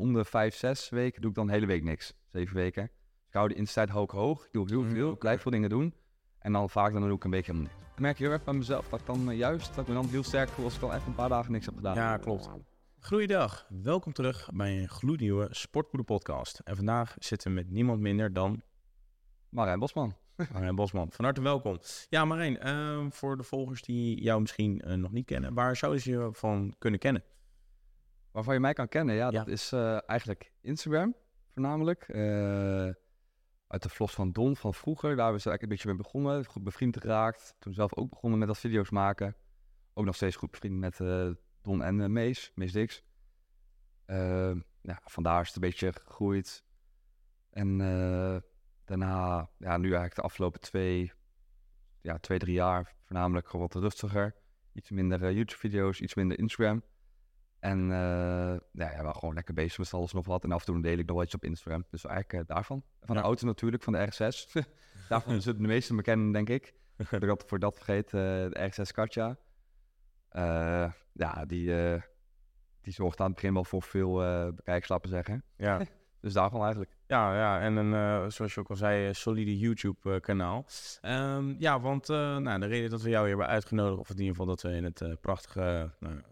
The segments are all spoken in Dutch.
om de vijf, zes weken doe ik dan de hele week niks. Zeven weken. Dus ik hou de intensiteit hoog hoog. Ik doe heel Mm, veel. Ik blijf veel dingen doen. En dan vaak dan doe ik een beetje helemaal niks. Ik merk heel erg bij mezelf dat ik dan eh, juist, dat ik me dan heel sterk voel als ik dan echt een paar dagen niks heb gedaan. Ja, klopt. Goeiedag, welkom terug bij een gloednieuwe Sportpoeder podcast. En vandaag zitten we met niemand minder dan Marijn Bosman. Marijn Bosman. Van harte welkom. Ja, Marijn, ehm, voor de volgers die jou misschien eh, nog niet kennen, waar zouden ze je van kunnen kennen? Waarvan je mij kan kennen, ja, Ja. dat is eh, eigenlijk Instagram voornamelijk. Eh, uit de vlogs van Don van vroeger, daar hebben we eigenlijk een beetje mee begonnen. Goed bevriend geraakt. Toen zelf ook begonnen met dat video's maken. Ook nog steeds goed bevriend met eh, Don en Mees, Mees Dix. Eh, ja, vandaar is het een beetje gegroeid. En daarna, ja, nu eigenlijk de afgelopen twee, ja, twee, drie jaar voornamelijk gewoon wat rustiger. Iets minder YouTube-video's, iets minder Instagram. En eh ja, ja, gewoon lekker bezig met alles nog wat. En af en toe deel ik nog wat iets op Instagram. Dus eigenlijk eh, daarvan. Van Ja. de auto natuurlijk, van de RS6. daarvan zullen de meesten me kennen, denk ik. Ik dat voor dat vergeet, eh, de RS6 Katja. Ja, die, die zorgt aan het begin wel voor veel bekijks, laten we zeggen. Ja, Dus daarvan eigenlijk. ja, ja en een, zoals je ook al zei, een solide YouTube-kanaal. Ehm, ja, want nou, de reden dat we jou hier hebben uitgenodigd, of in ieder geval dat we in het prachtige nou,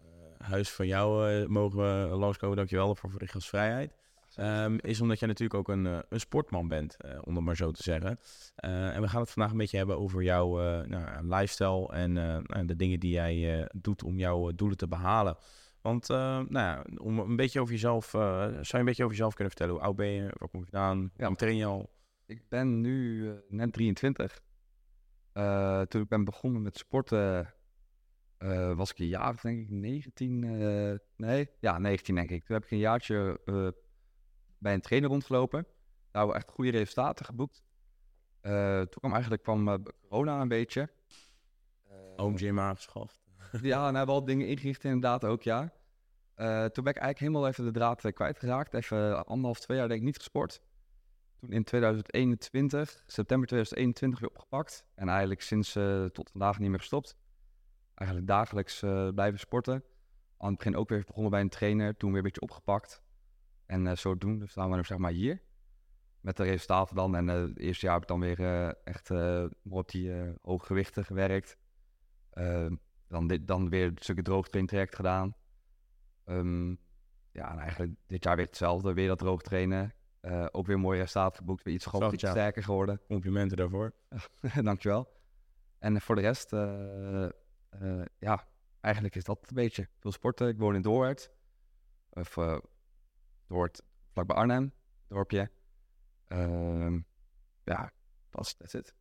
huis van jou eh, mogen uh, langskomen, dankjewel voor voor de gastvrijheid. Ehm, is omdat jij natuurlijk ook een, eh, een sportman bent, eh, om het maar zo te zeggen. En we gaan het vandaag een beetje hebben over jouw nou, lifestyle en nou, de dingen die jij doet om jouw doelen te behalen. Want nou ja, om een beetje over jezelf, zou je een beetje over jezelf kunnen vertellen? Hoe oud ben je? Waar kom je vandaan? Ja. Hoe train je al? Ik ben nu net 23. Eh, toen ik ben begonnen met sporten, eh, was ik een jaar, denk ik, 19. eh, nee, ja, 19 denk ik. Toen heb ik een jaartje eh, bij een trainer rondgelopen. Daar hebben we echt goede resultaten geboekt. Toen kwam eigenlijk kwam corona een beetje. Home gym aangeschaft. ja, nou, wel dingen ingericht inderdaad ook, ja. Toen ben ik eigenlijk helemaal even de draad kwijtgeraakt. Even anderhalf, twee jaar denk ik niet gesport. Toen in 2021, september 2021 weer opgepakt. En eigenlijk sinds tot vandaag niet meer gestopt. Eigenlijk dagelijks eh, blijven sporten. Aan het begin ook weer begonnen bij een trainer. Toen weer een beetje opgepakt. En eh zodoende staan we nu zeg maar hier. Met de resultaten dan. En eh, het eerste jaar heb ik dan weer echt op die eh, hoge gewichten gewerkt. Ehm, dan, dit, dan weer een stukje droogtraintraject gedaan. Ehm, ja, en eigenlijk dit jaar weer hetzelfde. Weer dat droogtrainen. Ook weer een mooi resultaat geboekt. Weer iets, Zag iets sterker geworden. Complimenten daarvoor. Dankjewel. En voor de rest, eh, ja, eigenlijk is dat een beetje. Veel sporten. Ik woon in Doorwerth. Of uh, Doorwerth, vlakbij Arnhem, dorpje. Ehm, ja, dat is it.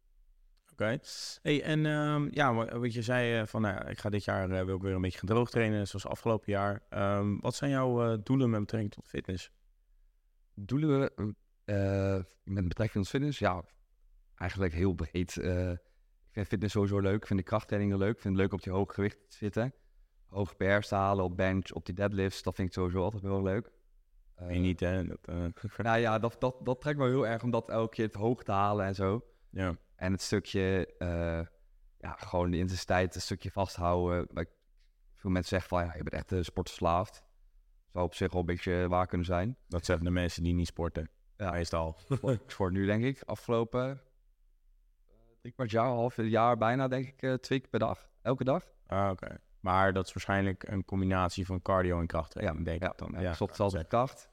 Oké. Hey, en ehm, ja, wa- wat je zei eh, van, nou, ik ga dit jaar eh, wil ik weer een beetje gaan droogtrainen, zoals afgelopen jaar. Ehm, wat zijn jouw doelen met betrekking tot fitness? Doelen met betrekking tot fitness? Ja, eigenlijk heel breed. Ik vind fitness sowieso leuk. Ik vind de krachttrainingen leuk. Ik vind het leuk op die hoge gewicht te zitten. PR's te halen op bench, op die deadlifts. Dat vind ik sowieso altijd heel leuk. Nee, niet hè? Dat, eh, Nou ja, dat, dat, dat trekt me heel erg om dat elke keer het hoog te halen en zo. ja. En het stukje, eh, ja, gewoon de intensiteit, een stukje vasthouden. Like, veel mensen zeggen van, ja, je bent echt uh, sportverslaafd. Zou op zich wel een beetje waar kunnen zijn. Dat zeggen de mensen die niet sporten. Ja. Meestal. ik sport nu, denk ik, afgelopen drie kwart jaar, half jaar bijna, denk ik, eh, twee keer per dag. Elke dag. Ah, oké. Maar dat is waarschijnlijk een combinatie van cardio en krachttraining, denk ja, ik dan. Ja, Ja, ja, kracht.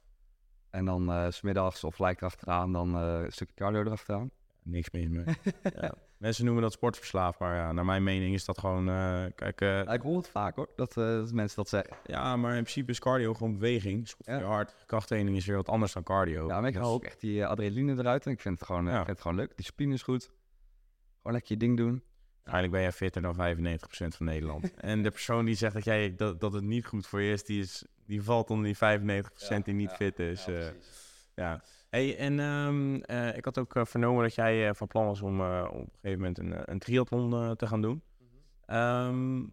En dan eh, s smiddags of gelijk erachteraan, dan eh, een stukje cardio erachteraan. Niks mis mee. ja. Mensen noemen dat sportverslaafd, maar ja, naar mijn mening is dat gewoon... eh, kijk, eh, Ja, ik hoor het vaak hoor, dat, eh, dat mensen dat zeggen. ja, maar in principe is cardio gewoon beweging. Voor Ja. je hart. Krachttraining is weer wat anders dan cardio. Ja, maar ik Dus- haal ook echt die eh, adrenaline eruit en ik vind het gewoon, eh, ik vind het gewoon leuk. Discipline is goed. Gewoon lekker je ding doen. Eigenlijk ben jij fitter dan 95% van Nederland. en de persoon die zegt dat, jij, dat, dat het niet goed voor je is, die, is, die valt onder die 95% die niet fit is. eh. Ja. Hey, en ehm, eh, ik had ook eh, vernomen dat jij van plan was om op een gegeven moment een, een triathlon te gaan doen. Ehm,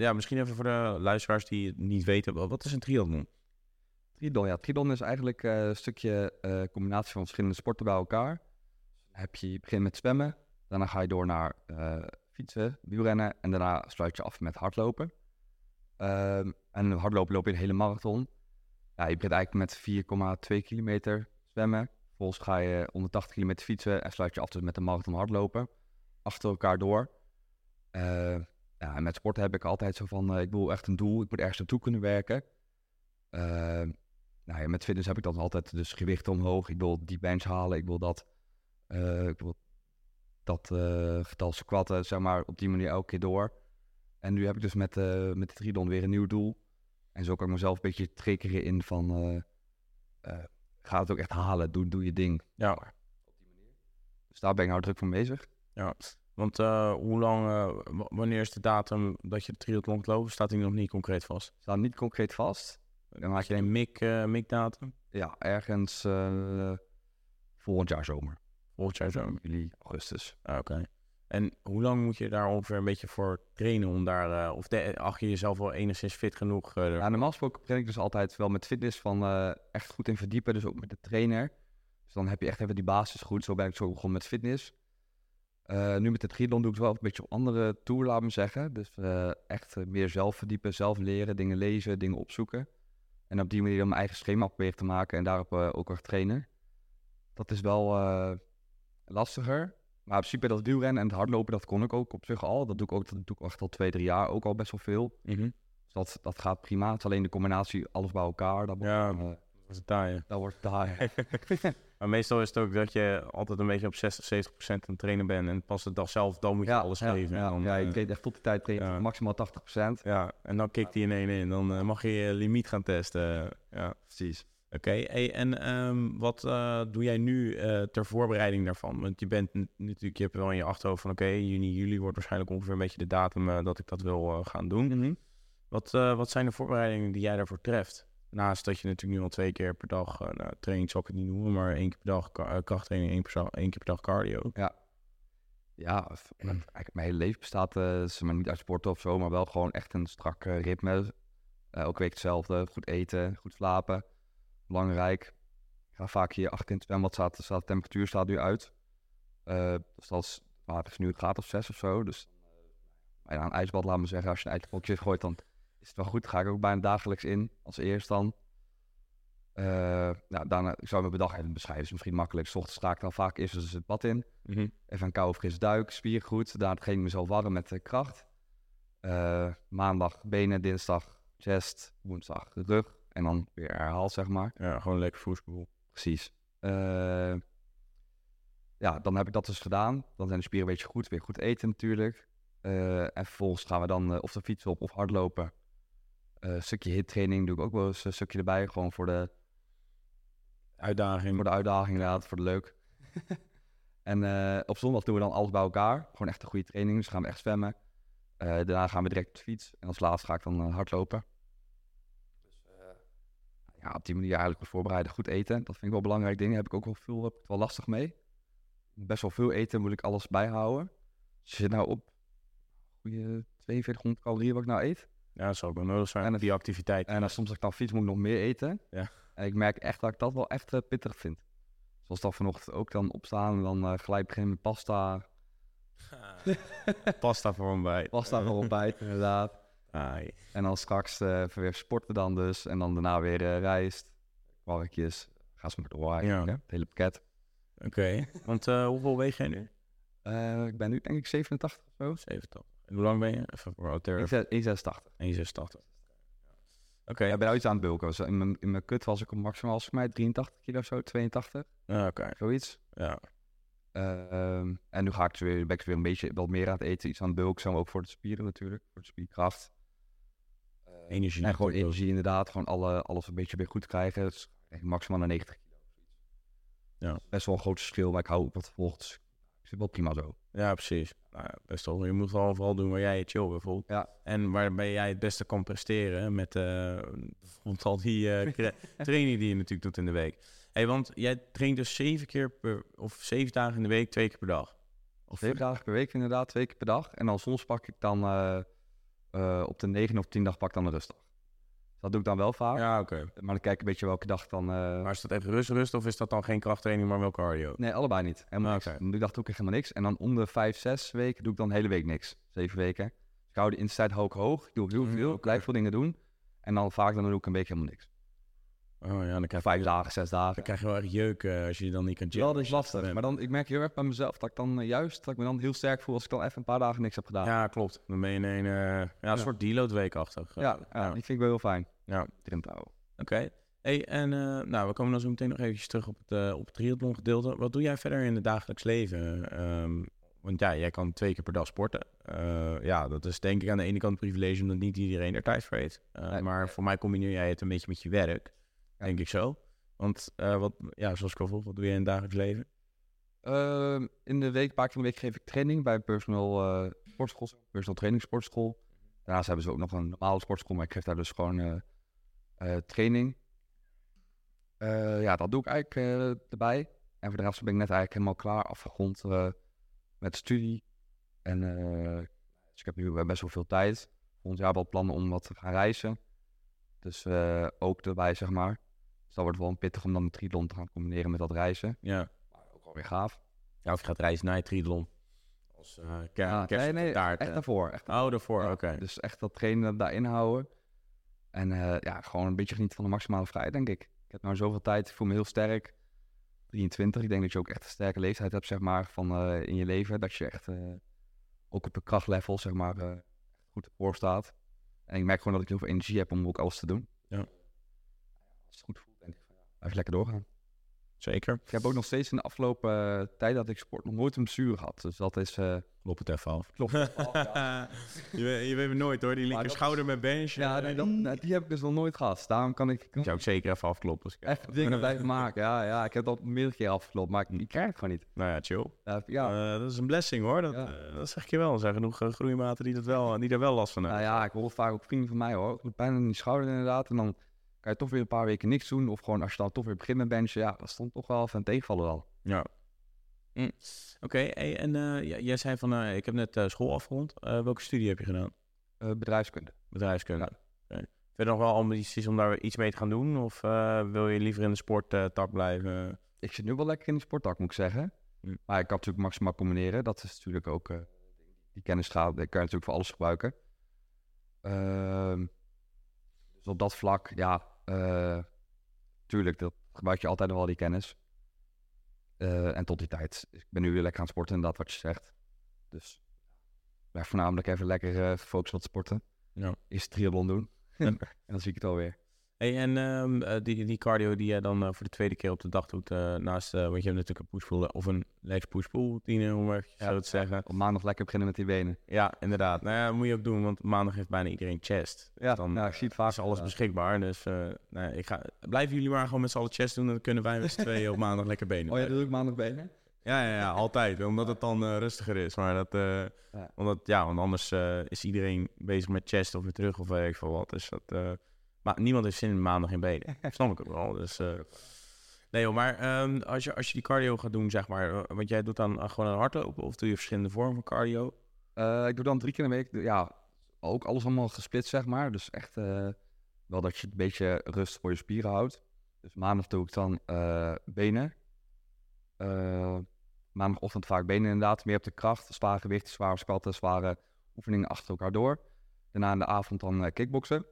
ja, misschien even voor de luisteraars die het niet weten. wat- Wat is een triathlon? Triathlon, ja. Triathlon is eigenlijk een stukje combinatie van verschillende sporten bij elkaar. Heb je, je begint met zwemmen, daarna ga je door naar eh, fietsen, wielrennen en daarna sluit je af met hardlopen. Ehm, en hardlopen loop je een hele marathon. ja, je begint eigenlijk met 4,2 kilometer zwemmen. Vervolgens ga je 180 kilometer fietsen en sluit je af dus met de marathon hardlopen. Achter elkaar door. Eh, ja, en met sport heb ik altijd zo van, eh, ik wil echt een doel, ik moet ergens naartoe kunnen werken. Eh, nou ja, met fitness heb ik dan altijd dus gewicht omhoog. Ik wil die bench halen, ik wil dat, eh, ik wil dat eh, getal squatten, zeg maar, op die manier elke keer door. En nu heb ik dus met, eh met de triathlon weer een nieuw doel. En zo kan ik mezelf een beetje triggeren in van, eh, ga het ook echt halen, doe, doe je ding. Ja, Dus daar ben ik nou druk van bezig. ja. Want hoe lang, wanneer is de datum dat je de triathlon gaat lopen? Staat die nog niet concreet vast? Staat niet concreet vast. Dan maak je een mik, mik-datum? Ja, ergens volgend jaar zomer. Volgend jaar zo. Juli, augustus. Ah, Oké. En hoe lang moet je daar ongeveer een beetje voor trainen om daar, eh, of de, acht je jezelf wel enigszins fit genoeg? er- Ja, normaal gesproken train ik dus altijd wel met fitness van eh, echt goed in verdiepen. Dus ook met de trainer. Dus dan heb je echt even die basis goed. Zo ben ik zo begonnen met fitness. Nu met de triathlon doe ik het wel een beetje op andere tour, laat me zeggen. Dus echt meer zelf verdiepen, zelf leren, dingen lezen, dingen opzoeken. En op die manier dan mijn eigen schema proberen te maken en daarop ook echt trainen. Dat is wel lastiger. Maar in principe dat wielrennen en het hardlopen, dat kon ik ook op zich al. Dat doe ik ook, dat doe ik echt al twee, drie jaar ook al best wel veel. Mhm. Dus dat, dat gaat prima. Het is alleen de combinatie alles bij elkaar. Dat, wordt, Ja. eh, Dat is het taaie. dat wordt taai. Maar meestal is het ook dat je altijd een beetje op 60, 70 procent aan het trainen bent. En pas de dag zelf, dan moet je alles ja, geven. Ja, en dan, ja, je eh, treedt echt tot de tijd trainen, ja. maximaal 80%. ja, en dan kikt hij in één in. Dan eh, mag je je limiet gaan testen. Ja. Precies. Oké, en ehm, wat eh, doe jij nu eh, ter voorbereiding daarvan? Want je bent natuurlijk, je hebt wel in je achterhoofd van oké, juni, juli wordt waarschijnlijk ongeveer een beetje de datum eh, dat ik dat wil gaan doen. Wat, eh, wat zijn de voorbereidingen die jij daarvoor treft? Naast dat je natuurlijk nu al twee keer per dag, nou, training zal ik het niet noemen, maar één keer per dag krachttraining, één, per één keer per dag cardio. Ja, f- eigenlijk mijn hele leven bestaat, maar niet uit sporten of zo, maar wel gewoon echt een strak ritme. Elke week hetzelfde, goed eten, goed slapen. Belangrijk. Ik ga vaak hier achter in het zwembad, staat, staat, de temperatuur staat nu uit. Eh, dus dat is, het is nu een graad of zes of zo. Dus uh, een ijsbad, laat me zeggen, als je een ijsbalkje gooit, dan is het wel goed. Ga ik ook bijna dagelijks in, als eerst dan. Eh, nou, daarna, ik zou mijn dag even beschrijven, is misschien makkelijk. 's ochtends ga ik dan vaak eerst dus het bad in. Mhm. Even een koude frisse duik, spiergoed. Daarna train ik mezelf warm met eh, kracht. Eh, maandag benen, dinsdag chest, woensdag rug. En dan weer herhaald, zeg maar. Ja, gewoon lekker voedsel. Precies. Eh, ja, dan heb ik dat dus gedaan. Dan zijn de spieren een beetje goed. Weer goed eten natuurlijk. Eh, en vervolgens gaan we dan eh, of de fiets op of hardlopen. Een stukje hittraining doe ik ook wel eens een stukje erbij. Gewoon voor de, Uitdaging. voor de uitdaging inderdaad, voor de leuk. en op zondag doen we dan alles bij elkaar. Gewoon echt een goede training. Dus gaan we echt zwemmen. Daarna gaan we direct op de fiets. En als laatste ga ik dan hardlopen. Ja, op die manier eigenlijk goed voorbereiden. Goed eten. Dat vind ik wel een belangrijk ding. Daar heb ik ook wel veel heb ik wel lastig mee. Best wel veel eten moet ik alles bijhouden. Dus je zit nou op goede 4200 calorieën wat ik nou eet. Ja, dat zou ook wel nodig zijn. En het- die activiteit. En dan soms als ik dan fiets moet ik nog meer eten. Ja. En ik merk echt dat ik dat wel echt eh, pittig vind. Zoals dan vanochtend ook dan opstaan en dan eh, gelijk beginnen met pasta. Pasta voor ontbijt. Pasta voor ontbijt inderdaad. En dan straks eh, weer sporten dan dus. En dan daarna weer eh, rijst, kwarkjes. Ga ze maar door Ja. Het hele pakket. Oké. Want eh, hoeveel weeg jij nu? Ik ben nu denk ik 87 of zo. 70. En hoe lang ben je? Even voor auteur. 186. 186. Oké. Ja, ik ben nou iets aan het bulken. Dus in, mijn, in mijn kut was ik op maximaal, ik mij 83 kilo of zo, 82, Ah, Oké. zoiets. Ja. Eh, ehm, en nu ga ik dus weer, ben ik weer een beetje wat meer aan het eten. Iets aan het bulken, zo ook voor de spieren natuurlijk. Voor de spierkracht. Eh, Energie. En gewoon energie inderdaad. Gewoon alle, alles een beetje weer goed krijgen. Dus maximaal naar 90 kilo. Ja. Best wel een groot verschil, maar ik hou ook wat volgt. Dus ik zit wel prima zo. Ja, precies. Nou, best wel. Je moet gewoon vooral doen waar jij je chill bij voelt. Ja. En waarbij jij het beste kan presteren met bijvoorbeeld al die eh, training die je natuurlijk doet in de week. hey, want jij traint dus zeven keer per, of zeven dagen in de week, twee keer per dag. Of Zeven dagen per week inderdaad, twee keer per dag. En dan soms pak ik dan eh, op de negen of tien dag pak ik dan een rustdag. Dat doe ik dan wel vaak. Ja, oké. Maar dan kijk ik een beetje welke dag dan... eh, Maar is dat echt rust, rust of is dat dan geen krachttraining, maar wel cardio? Nee, allebei niet. Helemaal Ah, niks. Dan doe ik dacht ook helemaal niks. En dan om de vijf, zes weken doe ik dan de hele week niks. Zeven weken. Dus ik hou de intensiteit hoog hoog. Ik doe heel Mm, veel. Ik blijf veel dingen doen. En dan vaak dan doe ik een week helemaal niks. Oh ja, dan krijg, Vijf dagen, zes dagen. dan krijg je wel echt jeuk eh, als je dan niet kan Ja, dat is lastig. Maar dan, ik merk heel erg bij mezelf dat ik dan eh, juist, dat ik me dan heel sterk voel als ik dan even een paar dagen niks heb gedaan. Ja, klopt. Dan ben je in een, eh, ja, een Ja. soort deload weekachtig. ja, ja, die vind ik wel heel fijn. Ja. Oké. Hey, en nou, we komen dan zo meteen nog eventjes terug op het, op het triathlon gedeelte. Wat doe jij verder in het dagelijks leven? Ehm, want ja, jij kan twee keer per dag sporten. Ja, dat is denk ik aan de ene kant een privilege omdat niet iedereen er tijd voor heeft. Nee. maar voor mij combineer jij het een beetje met je werk, Ja. denk ik zo. Want eh, wat, ja, zoals ik al vroeg, wat doe je in het dagelijks leven? Ehm, in de week, een paar keer in de week geef ik training bij een personal eh, sportschool, personal training sportschool. Daarnaast hebben ze ook nog een normale sportschool, maar ik geef daar dus gewoon eh, training. Ja, dat doe ik eigenlijk erbij. En voor de rest ben ik net eigenlijk helemaal klaar afgerond met studie. En dus ik heb nu best wel veel tijd. Volgend jaar wel plannen om wat te gaan reizen. Dus ook erbij, zeg maar. Dus dat wordt wel pittig om dan de triathlon te gaan combineren met dat reizen. Ja. Maar ook wel weer gaaf. ja, of je gaat reizen naar je triathlon. Als ker Ja, nee, nee, taart, echt eh. daarvoor. Echt Oh, daarvoor, Ja, oké. Dus echt dat trainen daarin houden. En eh, ja, gewoon een beetje genieten van de maximale vrijheid, denk ik. Ik heb nou zoveel tijd, ik voel me heel sterk. 23, ik denk dat je ook echt een sterke leeftijd hebt, zeg maar, van, in je leven. Dat je echt ook op een krachtlevel, zeg maar, goed ervoor staat. En ik merk gewoon dat ik heel veel energie heb om ook alles te doen. Ja. Als het goed voelt, ik blijf lekker doorgaan. Zeker. Ik heb ook nog steeds in de afgelopen eh, tijd dat ik sport nog nooit een blessure gehad. Dus dat is... eh, Klop het even af. klopt. je, weet, je weet het nooit hoor, die linker schouder met bench. Ja, nee, dat, nee, die heb ik dus nog nooit gehad. Daarom kan ik zou ik zeker even afkloppen. als ik- echt dingen blijven maken. Ja, ja, ik heb dat meerdere keer afgeklopt, maar ik, ik krijg het gewoon niet. Nou ja, chill. Ja, ja, Eh, dat is een blessing hoor. Dat, Ja. eh, dat zeg ik je wel. Er zijn genoeg eh, groeimaten die, dat wel, die er wel last van nou hebben. ja, ik hoor vaak ook vrienden van mij hoor. Ik heb pijn in die schouder inderdaad. En dan kan je toch weer een paar weken niks doen. Of gewoon als je dan toch weer begint met benchen. Ja, dat stond toch wel van tegenvallen wel. Ja. Hm. Oké, hey, en eh, j- jij zei van, eh, ik heb net eh, school afgerond. Eh, welke studie heb je gedaan? Eh, bedrijfskunde. Bedrijfskunde. Oké. Vind je nog wel ambities om daar iets mee te gaan doen? Of eh, wil je liever in de sporttak blijven? Ik zit nu wel lekker in de sporttak, moet ik zeggen. Hm. Maar ik kan natuurlijk maximaal combineren. Dat is natuurlijk ook... eh, die kennis gaat, die kan je natuurlijk voor alles gebruiken. Ehm, dus op dat vlak, ja... eh tuurlijk, dat gebruik je altijd nog wel die kennis. Eh, en tot die tijd. Ik ben nu weer lekker aan het sporten, inderdaad, wat je zegt. Dus blijf voornamelijk even lekker eh, gefocust op sporten. Ja. Eerst triathlon doen. en dan zie ik het alweer. Hey, en ehm, eh, die, die cardio die jij dan eh, voor de tweede keer op de dag doet, eh, naast, eh, want je hebt natuurlijk een push-pull of een legs push-pull routine, om maar Ja. zo te zeggen. Op maandag lekker beginnen met die benen. Ja, inderdaad. Nou ja, dat moet je ook doen, want maandag heeft bijna iedereen chest. Dus Ja, dan ja, ik zie het vaak. is alles beschikbaar. Dus nou, ja, ik ga, blijven jullie maar gewoon met z'n allen chest doen, dan kunnen wij met z'n tweeën op maandag lekker benen. Oh ja, doe ik maandag benen? Ja, ja, ja, altijd. Omdat het dan rustiger is. Maar dat, Ja. omdat, ja, want anders is iedereen bezig met chest of weer terug of weet ik veel wat. Dus dat, maar niemand heeft zin in maandag in benen. Snap ik ook wel. Dus, eh, nee joh, maar ehm, als, je, als je die cardio gaat doen, zeg maar, eh, want jij doet dan eh, gewoon een hardlopen of doe je verschillende vormen van cardio? Ik doe dan drie keer de week. Ja, ook alles allemaal gesplitst, zeg maar. Dus echt wel dat je een beetje rust voor je spieren houdt. Dus maandag doe ik dan benen. Maandagochtend vaak benen inderdaad. Meer op de kracht, zware gewichten, zware squatten, zware oefeningen achter elkaar door. Daarna in de avond dan kickboksen.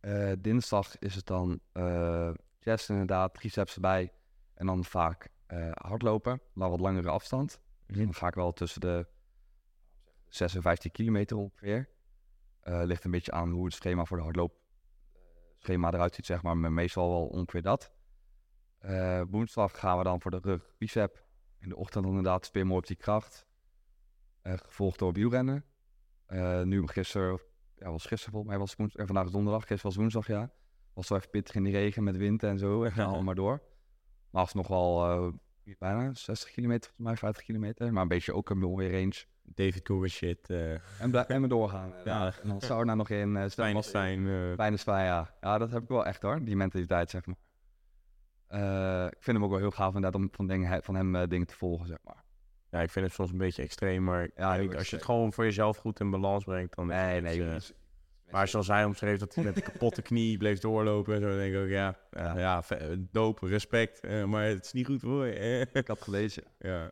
Eh, dinsdag is het dan eh chest inderdaad, triceps erbij. En dan vaak eh, hardlopen, maar wat langere afstand. Dan ga ik wel tussen de 6 en 15 kilometer ongeveer. Ligt een beetje aan hoe het schema voor de hardloop eh, schema eruit ziet, zeg maar. Maar meestal wel ongeveer dat. Woensdag gaan we dan voor de rug, bicep. In de ochtend inderdaad spin op die kracht. Gevolgd door wielrennen. Nu gisteren, ja, was gisteren volgens mij, was woensdag, en vandaag is donderdag, gisteren was woensdag, ja. Was wel even pittig in de regen met wind en zo, en allemaal maar door. Maar het nog wel eh, bijna 60 kilometer, volgens mij 50 kilometer. Maar een beetje ook een mooie range. David Cougar shit. eh En, blij- en me doorgaan. Ja. En dan Sauna nog in. Uh, eh, is fijn, ja. Ja, dat heb ik wel echt hoor, die mentaliteit, zeg maar. Eh, ik vind hem ook wel heel gaaf inderdaad om van, dingen, van hem eh, dingen te volgen, zeg maar. Ja, ik vind het soms een beetje extreem, maar Ja, als je het gewoon voor jezelf goed in balans brengt, dan Nee, het, nee. eh, Maar zoals hij omschreef dat hij met een kapotte knie bleef doorlopen en zo, dan denk ik ook, ja, ja, ja ve- dope, respect, eh, maar het is niet goed voor je. eh. ik had gelezen. ja.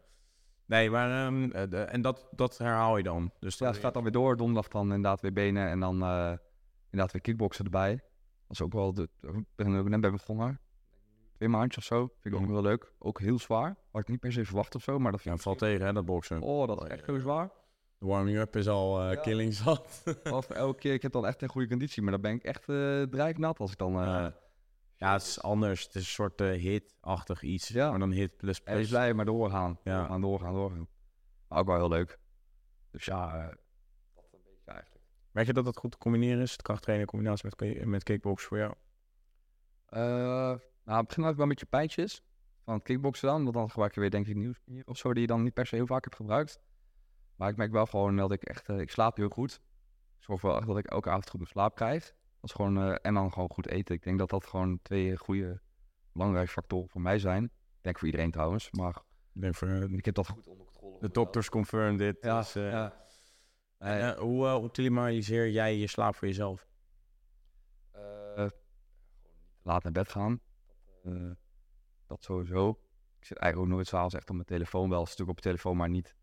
Nee, maar, ehm, eh, de- en dat, dat herhaal je dan. Dus Ja, dan het gaat dan weer door. Donderdag dan inderdaad weer benen en dan eh, inderdaad weer kickboksen erbij. Dat is ook wel, de, ik ben er ook net bij begonnen. Twee maandjes of zo. Vind ik ook Mhm. wel leuk. Ook heel zwaar. Had ik niet per se verwacht of zo, maar dat Ja, vind ik... valt tegen hè, dat boksen. Oh, dat is echt heel zwaar. De warming-up is al Ja. killing zat. Of elke keer, ik heb dan echt een goede conditie, maar dan ben ik echt eh drijfnat als ik dan... eh, Ja. ja, het is anders. Het is een soort hit-achtig iets. Ja. Maar dan hit plus En plus. blij maar doorgaan. Ja. Doorgaan, doorgaan, doorgaan. Maar ook wel heel leuk. Dus ja, dat een beetje eigenlijk. Merk je dat dat goed te combineren is? Het krachttrainen in combinatie met, met kickbox voor jou? Nou, het begint altijd wel met je pijntjes van het kickboksen dan. Want dan gebruik je weer denk ik nieuwsspier of zo die je dan niet per se heel vaak hebt gebruikt. Maar ik merk wel gewoon dat ik echt, eh, ik slaap heel goed. Ik zorg wel echt dat ik elke avond goed mijn slaap krijg. Dat is gewoon, eh, en dan gewoon goed eten. Ik denk dat dat gewoon twee goede, belangrijke factoren voor mij zijn. Ik denk voor iedereen trouwens, maar Ik denk voor, eh, ik heb dat goed onder controle. de dokters confirm dit. Ja, dus, eh, ja. en, hoe uh, optimaliseer jij je slaap voor jezelf? Eh, gewoon niet te laat naar bed gaan. Dat, eh, dat sowieso. Ik zit eigenlijk ook nooit s'avonds echt op mijn telefoon. Wel een stuk op de telefoon, maar niet,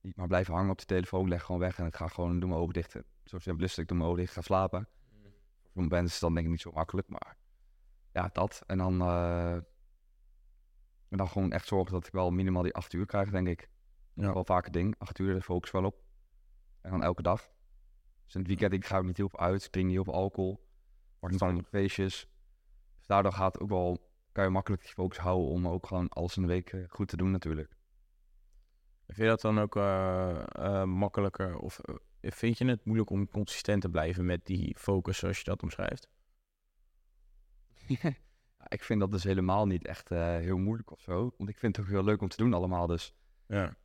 niet maar blijven hangen op de telefoon. Leg gewoon weg en ik ga gewoon doe mijn ogen dicht. Zo simpel is. Ik doe mijn ogen dicht, ga slapen. Voor sommige mensen is dan denk ik niet zo makkelijk, maar ja, dat. En dan, eh, en dan gewoon echt zorgen dat ik wel minimaal die acht uur krijg, denk ik. Dat is Ja. wel vaak een ding. Acht uur, daar focus ik wel op. En dan elke dag. Dus in het weekend ik ga ook niet heel veel uit. Ik drink niet heel veel alcohol. Word niet van feestjes. Dus daardoor gaat het ook wel, kan je makkelijk die focus houden om ook gewoon alles in de week eh, goed te doen natuurlijk. Vind je dat dan ook eh, eh, makkelijker? Of vind je het moeilijk om consistent te blijven met die focus zoals je dat omschrijft? Ik vind dat dus helemaal niet echt heel moeilijk of zo. Want ik vind het ook heel leuk om te doen allemaal. Dus Ja.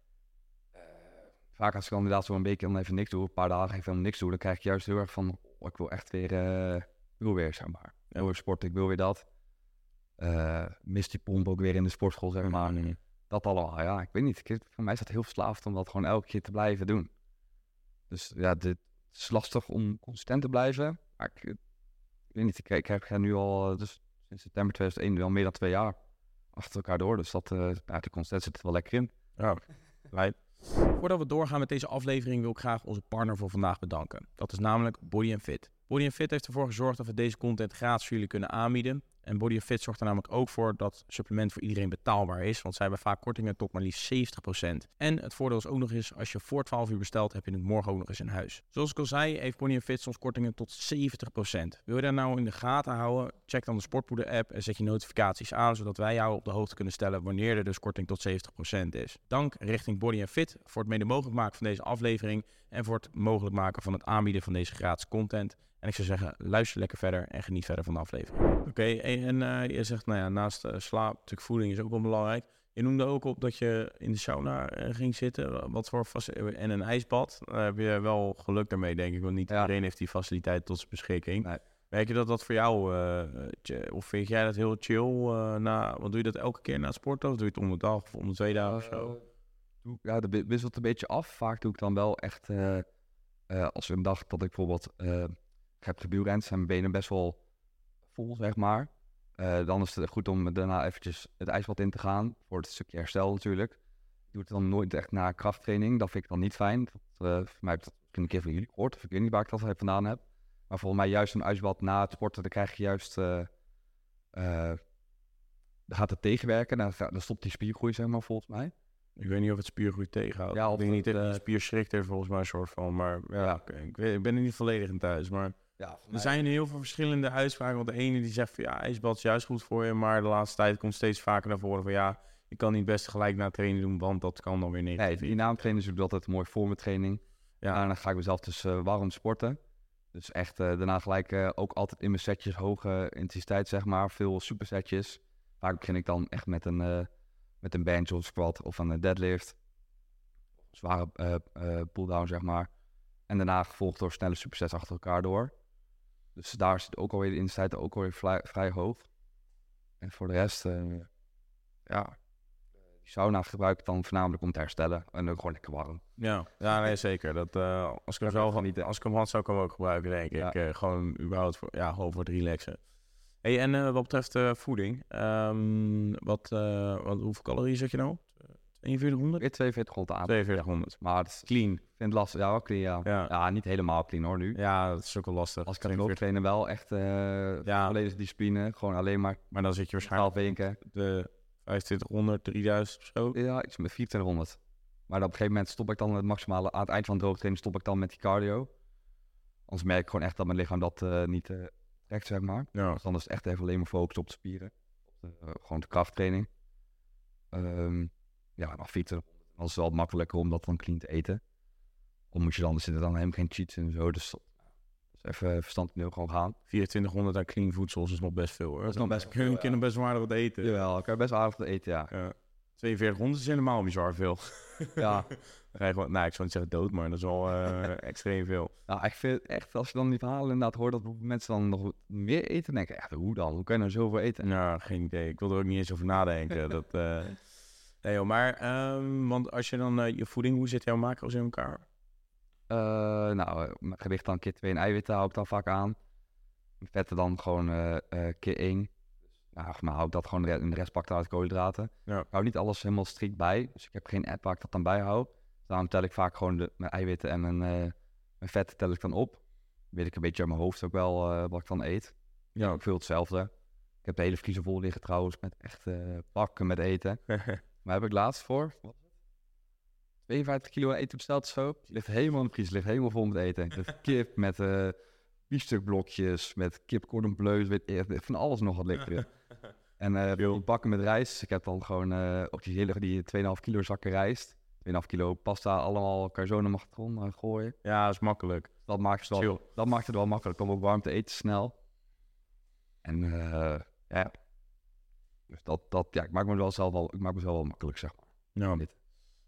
vaak als ik dan inderdaad zo een week dan even niks doe, een paar dagen even niks doe, dan krijg ik juist heel erg van, oh, ik wil echt weer, ik wil weer, zeg maar. Ik wil weer sporten, ik wil weer dat. Eh mis die pomp ook weer in de sportschool, zeg maar. Mm. Dat allemaal, ja, ik weet niet. Ik, voor mij is dat heel verslaafd om dat gewoon elke keer te blijven doen. Dus ja, dit is lastig om consistent te blijven. Maar ik, weet niet, ik, ik heb nu al, eh, dus sinds september 2001, al meer dan twee jaar achter elkaar door. Dus dat, eh ja, de consistentie zit er wel lekker in. Ja. Voordat we doorgaan met deze aflevering wil ik graag onze partner voor vandaag bedanken. Dat is namelijk Body Fit. Body Fit heeft ervoor gezorgd dat we deze content gratis voor jullie kunnen aanbieden. En Body Fit zorgt er namelijk ook voor dat supplement voor iedereen betaalbaar is. Want zij hebben vaak kortingen tot maar liefst 70%. En het voordeel is ook nog eens, als je voor 12 uur bestelt, heb je het morgen ook nog eens in huis. Zoals ik al zei, heeft Body Fit soms kortingen tot 70%. Wil je daar nou in de gaten houden? Check dan de Sportpoeder app en zet je notificaties aan, zodat wij jou op de hoogte kunnen stellen wanneer er dus korting tot 70% is. Dank richting Body Fit voor het mede mogelijk maken van deze aflevering en voor het mogelijk maken van het aanbieden van deze gratis content. En ik zou zeggen, luister lekker verder en geniet verder van de aflevering. Oké, en, en eh, je zegt, nou ja, naast eh, slaap, natuurlijk voeding is ook wel belangrijk. Je noemde ook op dat je in de sauna eh, ging zitten. Wat voor en een ijsbad. Daar heb je wel geluk daarmee, denk ik. Want niet Ja. iedereen heeft die faciliteit tot zijn beschikking. Nee. Merk je dat dat voor jou, of vind jij dat heel chill? na, want doe je dat elke keer na het sporten? Of doe je het om de dag of om de twee dagen of zo? Ja, dat wi- wisselt een beetje af. Vaak doe ik dan wel echt, als een dag dat ik bijvoorbeeld, eh, ik heb gewielrend, zijn mijn benen best wel vol, zeg maar. Eh, dan is het goed om daarna eventjes het ijsbad in te gaan, voor het stukje herstel natuurlijk. Ik doe het dan nooit echt na krachttraining, dat vind ik dan niet fijn. Dat, eh, voor mij heb ik dat misschien een keer van jullie gehoord, of ik weet niet waar ik dat vandaan heb. Maar volgens mij juist een ijsbad na het sporten, dan krijg je juist... eh, dan gaat het tegenwerken, dan, dan stopt die spiergroei, zeg maar, volgens mij. Ik weet niet of het spiergroei tegenhoudt. Ja, ik of denk niet dat eh, die spier schrikt er volgens mij een soort van. Maar ja, ik, weet- ik ben er niet volledig in thuis. Maar Ja, er zijn heel veel verschillende uitspraken. Want de ene die zegt van ja, ijsbad is juist goed voor je. Maar de laatste tijd komt steeds vaker naar voren van ja, je kan niet best gelijk na training doen, want dat kan dan weer Nee, negatief. die naamtraining is ook altijd mooi voor mijn training. Ja. En dan ga ik mezelf dus eh, warm sporten. Dus echt eh, daarna gelijk eh, ook altijd in mijn setjes hoge intensiteit, zeg maar. Veel supersetjes. Vaak begin ik dan echt met een, met een bench of squat of een deadlift. Zware pull-down, zeg maar. En daarna gevolgd door snelle supersets achter elkaar door. Dus daar zit ook alweer de intensiteit ook alweer vrij, vrij hoog. En voor de rest, eh, ja, die sauna gebruik ik dan voornamelijk om te herstellen. En ook gewoon lekker warm. Ja, ja nee, zeker. Dat, eh, als, ik hem zelf, niet, als ik hem had, zou ik hem ook gebruiken, denk ik. Eh, gewoon überhaupt voor, ja, gewoon voor het relaxen. Hey, en wat betreft voeding, ehm, wat, wat, hoeveel calorieën zet je nou? 4100? Weer 4200 aan. 4200. Maar het is- Clean. ik vind het lastig. Ja, wel clean, ja. Ja. Ja, niet helemaal clean hoor nu. Ja, dat is ook wel lastig. Als ik kan 42. trainen wel echt eh Ja. volledige discipline. Gewoon alleen maar Maar dan zit je waarschijnlijk 12 weken. de 2500, 3000 of zo. Ja, iets met 2400. Maar op een gegeven moment stop ik dan het maximale. Aan het eind van de droogtraining stop ik dan met die cardio. Anders merk ik gewoon echt dat mijn lichaam dat eh, niet trekt, zeg maar. Ja. Dus dan is het echt even alleen maar focus op de spieren. Op de, gewoon de krachttraining. Ehm, ja, dan fietsen. Dan is wel makkelijker om dat dan clean te eten. Of moet je dan, er zitten dan helemaal geen cheats in en zo. Dus, dus even verstandig gewoon gaan. 2400 aan clean voedsel is nog best veel hoor. Dat is nog best Kun je veel, keer nog best waardig wat eten. Jawel, ik kan best aardig te eten, ja. Ja. 4200 is helemaal bizar veel. ja. Dan je gewoon, nou ik zou niet zeggen dood, maar dat is wel eh, extreem veel. Nou, ik vind echt, als je dan die verhalen inderdaad hoort dat mensen dan nog meer eten, denk ik echt, hoe dan? Hoe kan je nou zoveel eten? Nou, geen idee. Ik wil er ook niet eens over nadenken. dat, eh, Nee joh, maar ehm, want als je dan eh, je voeding, hoe zit jouw macro's in elkaar? Eh, nou, eh, mijn gewicht dan keer 2 en eiwitten hou ik dan vaak aan. Vetten dan gewoon keer 1. Nou, maar hou ik dat gewoon, en de rest pak ik uit koolhydraten. Ja. Ik hou niet alles helemaal strikt bij, dus ik heb geen app waar ik dat dan bij hou. Dus daarom tel ik vaak gewoon de, mijn eiwitten en mijn, mijn vetten tel ik dan op. Weet ik een beetje uit mijn hoofd ook wel wat ik dan eet. Ja. Ook veel hetzelfde. Ik heb de hele vriezer vol liggen trouwens met echt pakken met eten. Maar heb ik laatst voor wat was het? 52 kilo eten besteld zo. Ligt helemaal in de vriezer, ligt helemaal vol met eten. Met kip, met eh biefstukblokjes, met kip cordon bleu, weet ik, van alles nog wat ligt erin. En die bakken met rijst. Ik heb dan gewoon eh ook die hele die 2,5 kilo zakken rijst. 2,5 kilo pasta, allemaal kan je zo naar de magnetron eh, gooien. ja, dat is makkelijk. Dat maakt, het wel, Chill. dat maakt het wel makkelijk om ook warm te eten snel. En ja, dus dat, dat, ja, ik maak me wel zelf wel, ik maak me zelf wel makkelijk, zeg maar. Ja.